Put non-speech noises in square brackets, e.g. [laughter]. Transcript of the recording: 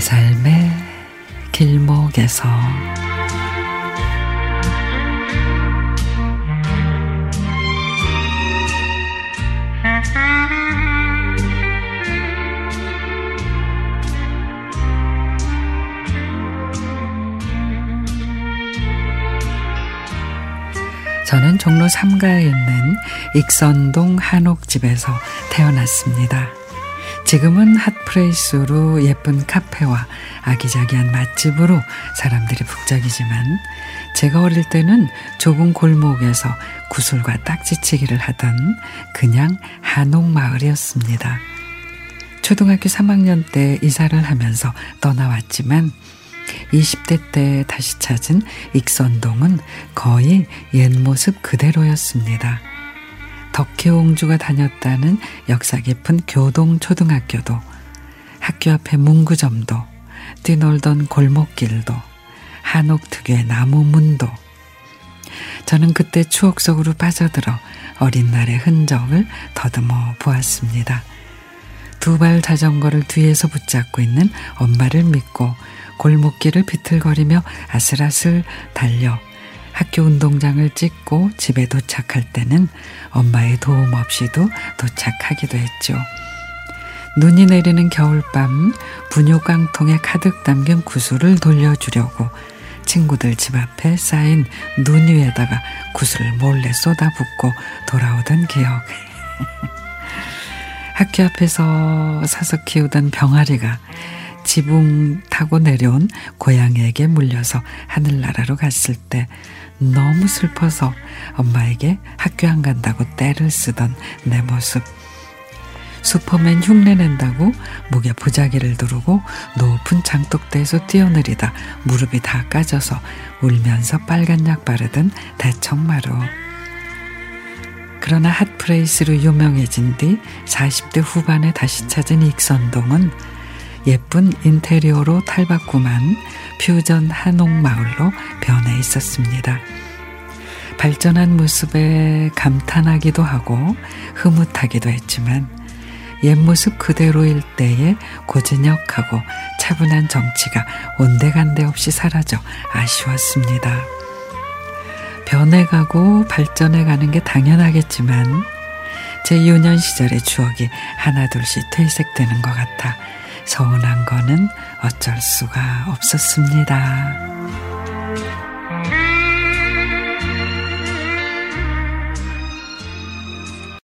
내 삶의 길목에서 저는 종로 3가에 있는 익선동 한옥집에서 태어났습니다. 지금은 hot place로 예쁜 카페와 아기자기한 맛집으로 사람들이 북적이지만 제가 어릴 때는 좁은 골목에서 구슬과 딱지치기를 하던 그냥 한옥마을이었습니다. 초등학교 3학년 때 이사를 하면서 떠나왔지만 20대 때 다시 찾은 익선동은 거의 옛 모습 그대로였습니다. 덕혜옹주가 다녔다는 역사 깊은 교동초등학교도 학교 앞에 문구점도 뛰놀던 골목길도 한옥 특유의 나무 문도 저는 그때 추억 속으로 빠져들어 어린 날의 흔적을 더듬어 보았습니다. 두 발 자전거를 뒤에서 붙잡고 있는 엄마를 믿고 골목길을 비틀거리며 아슬아슬 달려 학교 운동장을 찍고 집에 도착할 때는 엄마의 도움 없이도 도착하기도 했죠. 눈이 내리는 겨울밤 분유깡통에 가득 담긴 구슬을 돌려주려고 친구들 집 앞에 쌓인 눈 위에다가 구슬을 몰래 쏟아붓고 돌아오던 기억. [laughs] 학교 앞에서 사서 키우던 병아리가 지붕 타고 내려온 고양이에게 물려서 하늘나라로 갔을 때 너무 슬퍼서 엄마에게 학교 안 간다고 떼를 쓰던 내 모습. 슈퍼맨 흉내낸다고 목에 보자기를 두르고 높은 장독대에서 뛰어내리다 무릎이 다 까져서 울면서 빨간 약 바르던 대청마루. 그러나 핫프레이스로 유명해진 뒤 40대 후반에 다시 찾은 익선동은 예쁜 인테리어로 탈바꿈한 퓨전 한옥마을로 변해 있었습니다. 발전한 모습에 감탄하기도 하고 흐뭇하기도 했지만 옛 모습 그대로일 때의 고즈넉하고 차분한 정치가 온데간데 없이 사라져 아쉬웠습니다. 변해가고 발전해가는 게 당연하겠지만 제 유년 시절의 추억이 하나둘씩 퇴색되는 것 같아 서운한 거는 어쩔 수가 없었습니다.